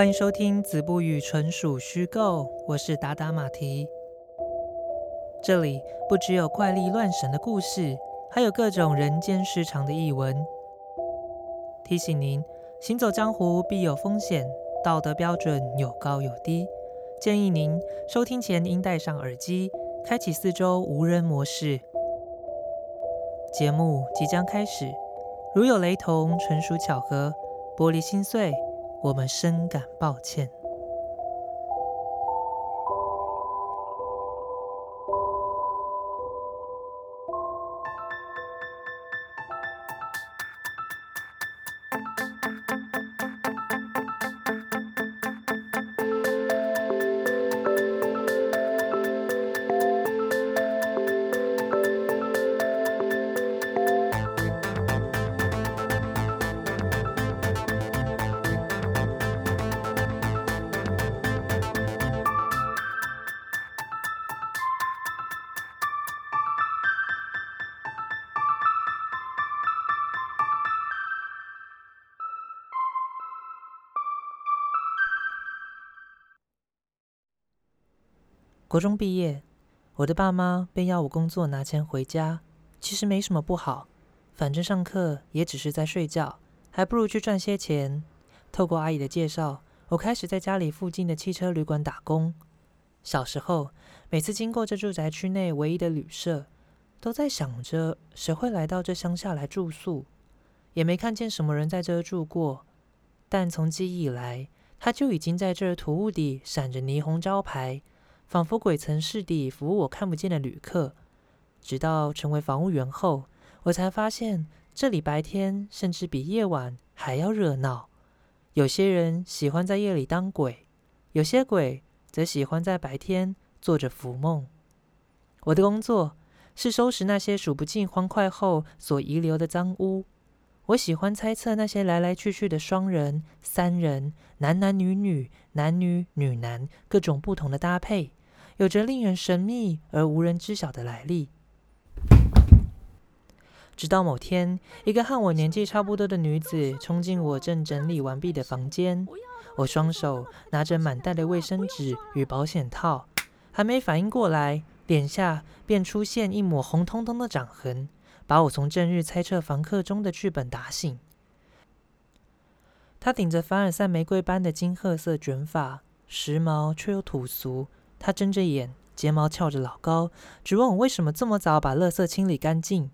欢迎收听《子不语纯属虚构》，我是达达马蹄。这里不只有怪力乱神的故事，还有各种人间失常的译文。提醒您，行走江湖必有风险，道德标准有高有低。建议您收听前应戴上耳机，开启四周无人模式。节目即将开始，如有雷同，纯属巧合。玻璃心碎。我们深感抱歉。国中毕业，我的爸妈便要我工作拿钱回家。其实没什么不好，反正上课也只是在睡觉，还不如去赚些钱。透过阿姨的介绍，我开始在家里附近的汽车旅馆打工。小时候，每次经过这住宅区内唯一的旅社，都在想着谁会来到这乡下来住宿，也没看见什么人在这住过。但从记忆以来，他就已经在这儿土屋底闪着霓虹招牌。仿佛鬼曾是地服务我看不见的旅客，直到成为房务员后，我才发现这里白天甚至比夜晚还要热闹。有些人喜欢在夜里当鬼，有些鬼则喜欢在白天做着浮梦。我的工作是收拾那些数不尽欢快后所遗留的脏污。我喜欢猜测那些来来去去的双人、三人、男男女女、男女女男各种不同的搭配。有着令人神秘而无人知晓的来历。直到某天，一个和我年纪差不多的女子冲进我正整理完毕的房间，我双手拿着满袋的卫生纸与保险套，还没反应过来，脸下便出现一抹红彤彤的掌痕，把我从正日猜测房客中的剧本打醒。她顶着凡尔赛玫瑰般的金褐色卷发，时髦却又土俗。他睁着眼，睫毛翘着老高，只问我为什么这么早把垃圾清理干净。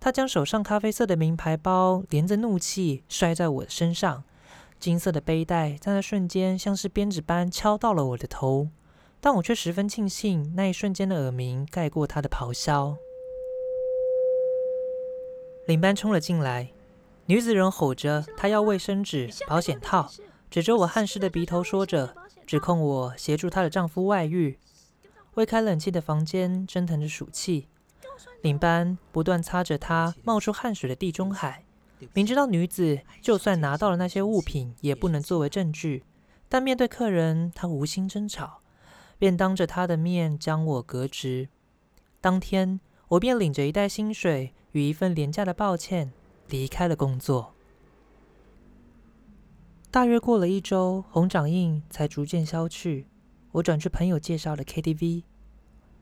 他将手上咖啡色的名牌包连着怒气摔在我的身上，金色的背带在那瞬间像是鞭子般敲到了我的头，但我却十分庆幸那一瞬间的耳鸣盖过他的咆哮。领班冲了进来，女子人吼着，她要卫生纸、保险套，指着我汗湿的鼻头说着。指控我协助她的丈夫外遇。未开冷气的房间蒸腾着暑气，领班不断擦着她冒出汗水的地中海。明知道女子就算拿到了那些物品也不能作为证据，但面对客人，她无心争吵，便当着她的面将我革职。当天，我便领着一袋薪水与一份廉价的抱歉离开了工作。大约过了一周，红掌印才逐渐消去。我转去朋友介绍的 KTV，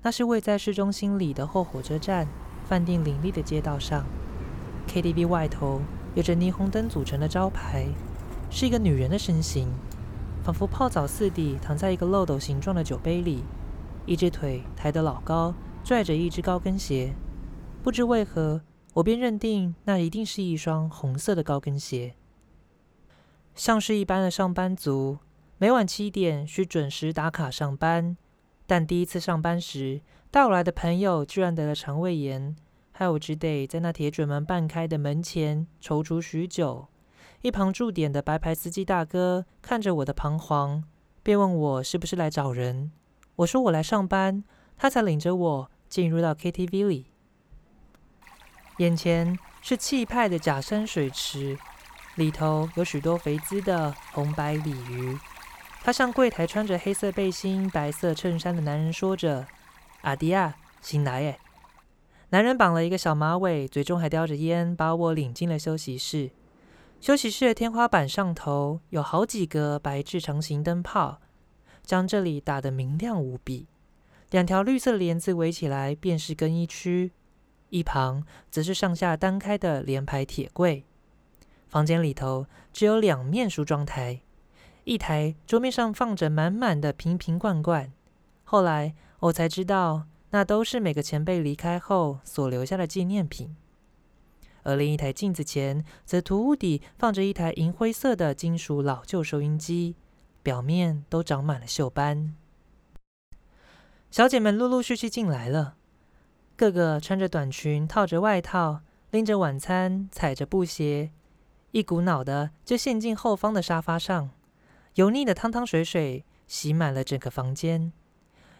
那是位在市中心里的后火车站、饭店林立的街道上。KTV 外头有着霓虹灯组成的招牌，是一个女人的身形，仿佛泡澡似的躺在一个漏斗形状的酒杯里，一只腿抬得老高，拽着一只高跟鞋。不知为何，我便认定那一定是一双红色的高跟鞋。像是一般的上班族，每晚七点需准时打卡上班。但第一次上班时，带我来的朋友居然得了肠胃炎，害我只得在那铁卷门半开的门前踌躇许久。一旁驻点的白牌司机大哥看着我的彷徨，便问我是不是来找人。我说我来上班，他才领着我进入到 KTV 里。眼前是气派的假山水池。里头有许多肥滋的红白鲤鱼。他向柜台穿着黑色背心、白色衬衫的男人说着：“阿迪亚，新来耶。”男人绑了一个小马尾，嘴中还叼着烟，把我领进了休息室。休息室的天花板上头有好几个白炽长形灯泡，将这里打得明亮无比。两条绿色的帘子围起来，便是更衣区；一旁则是上下单开的连排铁柜。房间里头只有两面梳妆台，一台桌面上放着满满的瓶瓶罐罐。后来我才知道，那都是每个前辈离开后所留下的纪念品。而另一台镜子前，则涂物底放着一台银灰色的金属老旧收音机，表面都长满了锈斑。小姐们陆陆续续进来了，个个穿着短裙，套着外套，拎着晚餐，踩着布鞋，一股脑的就陷进后方的沙发上。油腻的汤汤水水洗满了整个房间。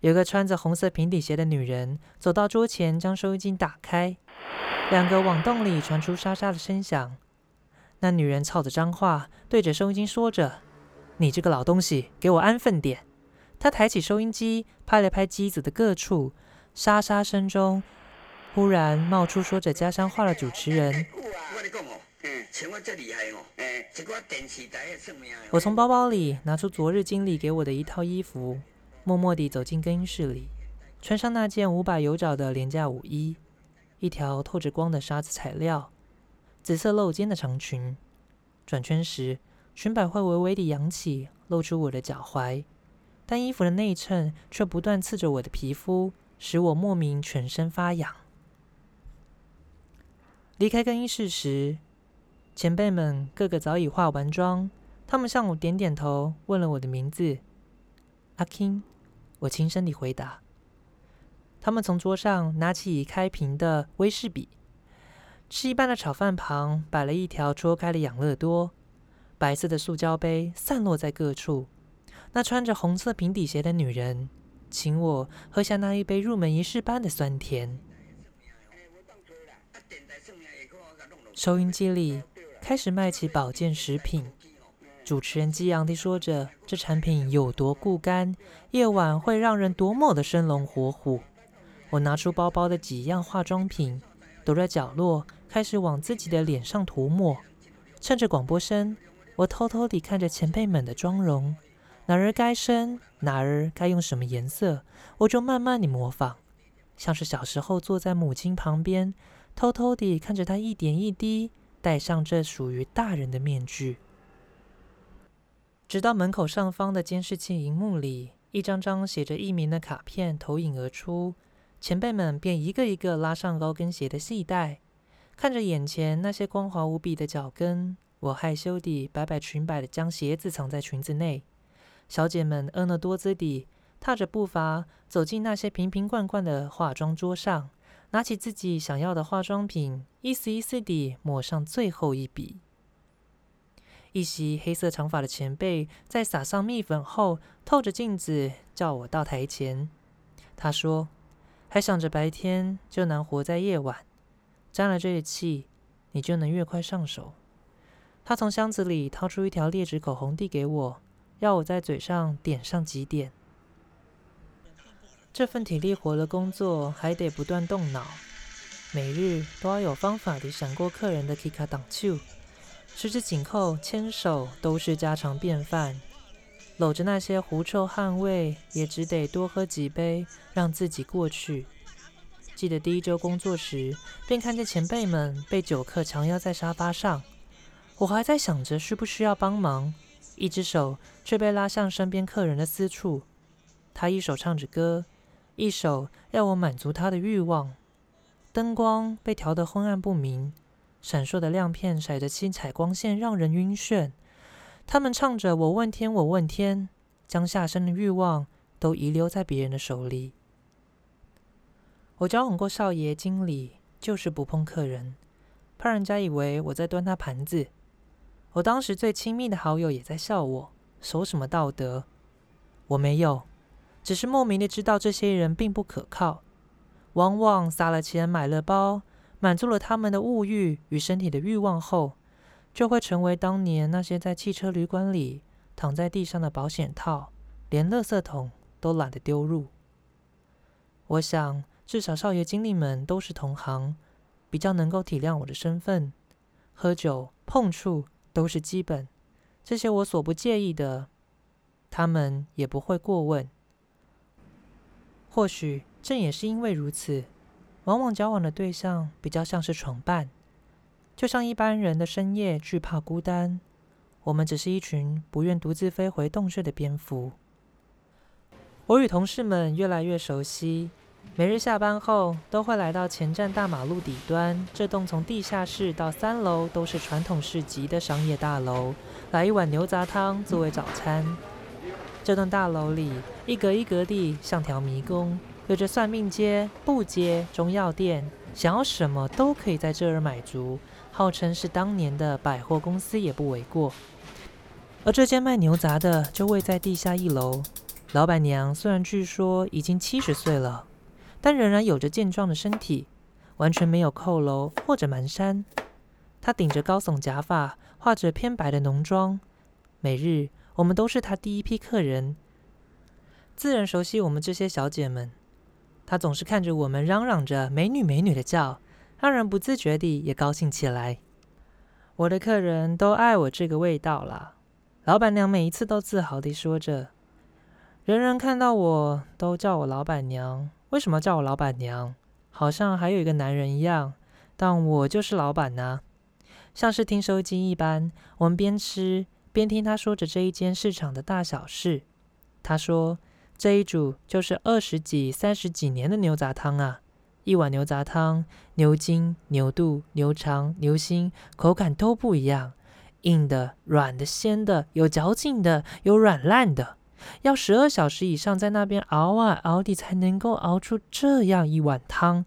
有个穿着红色平底鞋的女人走到桌前，将收音机打开。两个网洞里传出沙沙的声响。那女人操着脏话，对着收音机说着：“你这个老东西，给我安分点！”她抬起收音机，拍了拍机子的各处，沙沙声中，忽然冒出说着家乡话的主持人。我从包包里拿出昨日经理给我的一套衣服，默默地走进更衣室里，穿上那件五百有找的廉价舞衣。一条透着光的纱子材料，紫色露肩的长裙。转圈时，裙摆会微微地扬起，露出我的脚踝，但衣服的内衬却不断刺着我的皮肤，使我莫名全身发痒。离开更衣室时，前辈们个个早已化完妆，他们向我点点头，问了我的名字：“阿 King。”我轻声地回答。他们从桌上拿起已开瓶的威士比，吃一半的炒饭旁摆了一条戳开的养乐多，白色的塑胶杯散落在各处。那穿着红色平底鞋的女人，请我喝下那一杯入门仪式般的酸甜。收音机里开始卖起保健食品，主持人激昂地说着这产品有多固肝，夜晚会让人多么的生龙活虎。我拿出包包的几样化妆品，躲在角落，开始往自己的脸上涂抹。趁着广播声，我偷偷地看着前辈们的妆容，哪儿该深，哪儿该用什么颜色，我就慢慢地模仿，像是小时候坐在母亲旁边，偷偷地看着她一点一滴戴上这属于大人的面具。直到门口上方的监视器荧幕里，一张张写着艺名的卡片投影而出。前辈们便一个一个拉上高跟鞋的系带，看着眼前那些光滑无比的脚跟，我害羞地摆摆裙摆的，将鞋子藏在裙子内。小姐们婀娜多姿地踏着步伐走进那些瓶瓶罐罐的化妆桌上，拿起自己想要的化妆品，一丝一丝地抹上最后一笔。一袭黑色长发的前辈在撒上蜜粉后，透着镜子叫我到台前。他说。还想着白天就难活在夜晚，沾了这个气，你就能越快上手。他从箱子里掏出一条劣质口红递给我，要我在嘴上点上几点。这份体力活的工作还得不断动脑，每日都要有方法地闪过客人的 K 卡挡球，十指紧扣、牵手都是家常便饭。搂着那些狐臭汗味，也只得多喝几杯，让自己过去。记得第一周工作时，便看见前辈们被酒客强压在沙发上，我还在想着需不需要帮忙，一只手却被拉向身边客人的私处。他一手唱着歌，一手要我满足他的欲望。灯光被调得昏暗不明，闪烁的亮片闪着七彩光线，让人晕眩。他们唱着“我问天，我问天”，将下身的欲望都遗留在别人的手里。我交往过少爷、经理，就是不碰客人，怕人家以为我在端他盘子。我当时最亲密的好友也在笑我，守什么道德？我没有，只是莫名的知道这些人并不可靠，往往撒了钱买了包，满足了他们的物欲与身体的欲望后。就会成为当年那些在汽车旅馆里躺在地上的保险套，连垃圾桶都懒得丢入。我想，至少少爷经理们都是同行，比较能够体谅我的身份。喝酒、碰触、都是基本，这些我所不介意的，他们也不会过问。或许正也是因为如此，往往交往的对象比较像是床伴，就像一般人的深夜惧怕孤单，我们只是一群不愿独自飞回洞穴的蝙蝠。我与同事们越来越熟悉，每日下班后都会来到前站大马路底端这栋从地下室到三楼都是传统市集的商业大楼，来一碗牛杂汤作为早餐。这栋大楼里一格一格地像条迷宫，有着算命街、布街、中药店，想要什么都可以在这儿买足，号称是当年的百货公司也不为过。而这间卖牛杂的就位在地下一楼。老板娘虽然据说已经七十岁了，但仍然有着健壮的身体，完全没有佝偻或者蹒跚。她顶着高耸假发，画着偏白的浓妆。每日我们都是她第一批客人，自然熟悉我们这些小姐们。她总是看着我们嚷嚷着“美女，美女”的叫，让人不自觉地也高兴起来。我的客人都爱我这个味道啦。老板娘每一次都自豪地说着。人人看到我都叫我老板娘，为什么叫我老板娘？好像还有一个男人一样，但我就是老板呢。像是听收音机一般，我们边吃边听他说着这一间市场的大小事。他说这一煮就是二十几、三十几年的牛杂汤啊，一碗牛杂汤，牛筋、牛肚、牛肠、牛心，口感都不一样，硬的、软的、鲜的，有嚼劲的，有软烂的。要十二小时以上在那边熬啊熬的，才能够熬出这样一碗汤，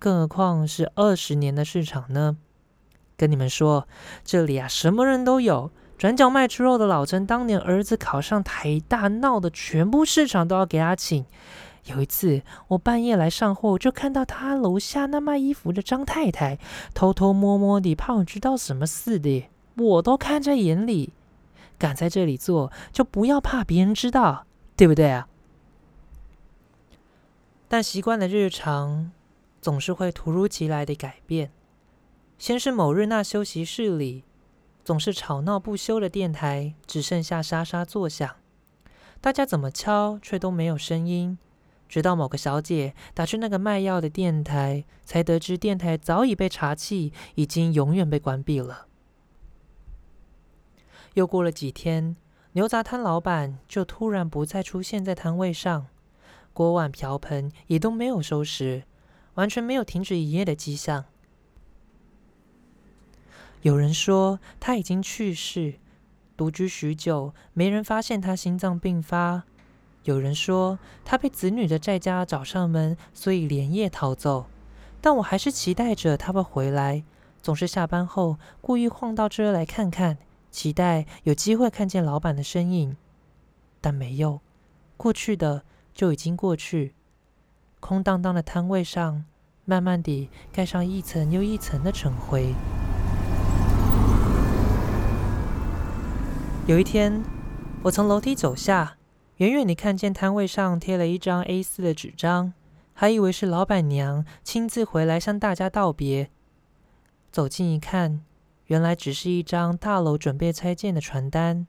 更何况是二十年的市场呢？跟你们说，这里啊，什么人都有。转角卖猪肉的老陈，当年儿子考上台大，闹的全部市场都要给他请。有一次，我半夜来上货，就看到他楼下那卖衣服的张太太，偷偷摸摸的，怕我知道什么似的，我都看在眼里。敢在这里做，就不要怕别人知道，对不对啊？但习惯的日常总是会突如其来的改变。先是某日那休息室里，总是吵闹不休的电台只剩下沙沙作响，大家怎么敲却都没有声音。直到某个小姐打去那个卖药的电台，才得知电台早已被查气，已经永远被关闭了。又过了几天，牛杂摊老板就突然不再出现在摊位上，锅碗瓢盆也都没有收拾，完全没有停止营业的迹象。有人说他已经去世，独居许久，没人发现他心脏病发；有人说他被子女的债家找上门，所以连夜逃走。但我还是期待着他会回来，总是下班后故意晃到这儿来看看。期待有机会看见老板的身影，但没有。过去的就已经过去，空荡荡的摊位上，慢慢地盖上一层又一层的尘灰。有一天，我从楼梯走下，远远地看见摊位上贴了一张 A 四的纸张，还以为是老板娘亲自回来向大家道别。走近一看。原来只是一张大楼准备拆建的传单，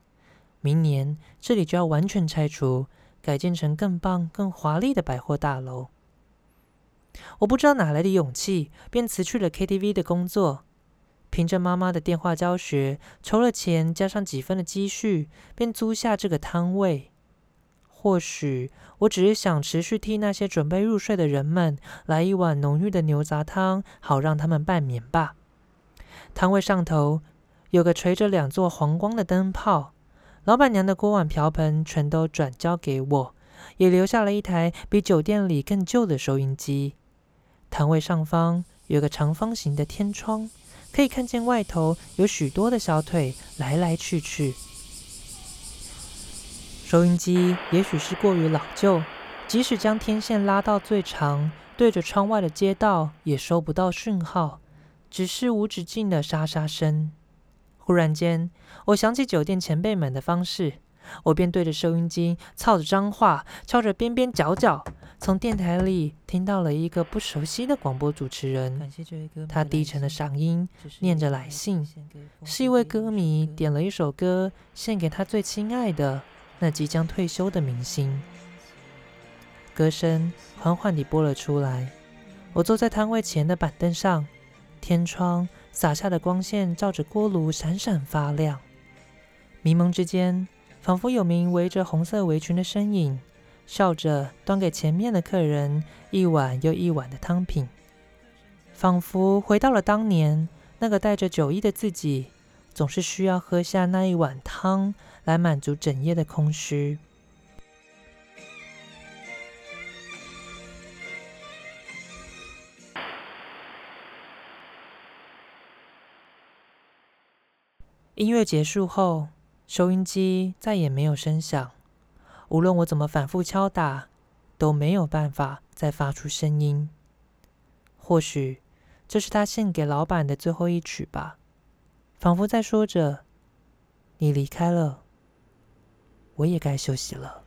明年这里就要完全拆除，改建成更棒、更华丽的百货大楼。我不知道哪来的勇气，便辞去了 KTV 的工作，凭着妈妈的电话教学，筹了钱，加上几分的积蓄，便租下这个摊位。或许我只是想持续替那些准备入睡的人们来一碗浓郁的牛杂汤，好让他们半眠吧。摊位上头有个垂着两座黄光的灯泡，老板娘的锅碗瓢盆全都转交给我，也留下了一台比酒店里更旧的收音机。摊位上方有个长方形的天窗，可以看见外头有许多的小腿来来去去。收音机也许是过于老旧，即使将天线拉到最长，对着窗外的街道也收不到讯号。只是无止境的沙沙声。忽然间，我想起酒店前辈们的方式，我便对着收音机操着脏话，敲着边边角角，从电台里听到了一个不熟悉的广播主持人，他低沉的嗓音念着来信，是一位歌迷点了一首歌献给他最亲爱的那即将退休的明星。歌声缓缓地播了出来，我坐在摊位前的板凳上，天窗洒下的光线照着锅炉闪闪发亮，迷蒙之间，仿佛有名围着红色围裙的身影。笑着端给前面的客人一碗又一碗的汤品，仿佛回到了当年那个带着酒意的自己，总是需要喝下那一碗汤来满足整夜的空虚。音乐结束后，收音机再也没有声响。无论我怎么反复敲打，都没有办法再发出声音。或许这是他献给老板的最后一曲吧，仿佛在说着：“你离开了，我也该休息了。”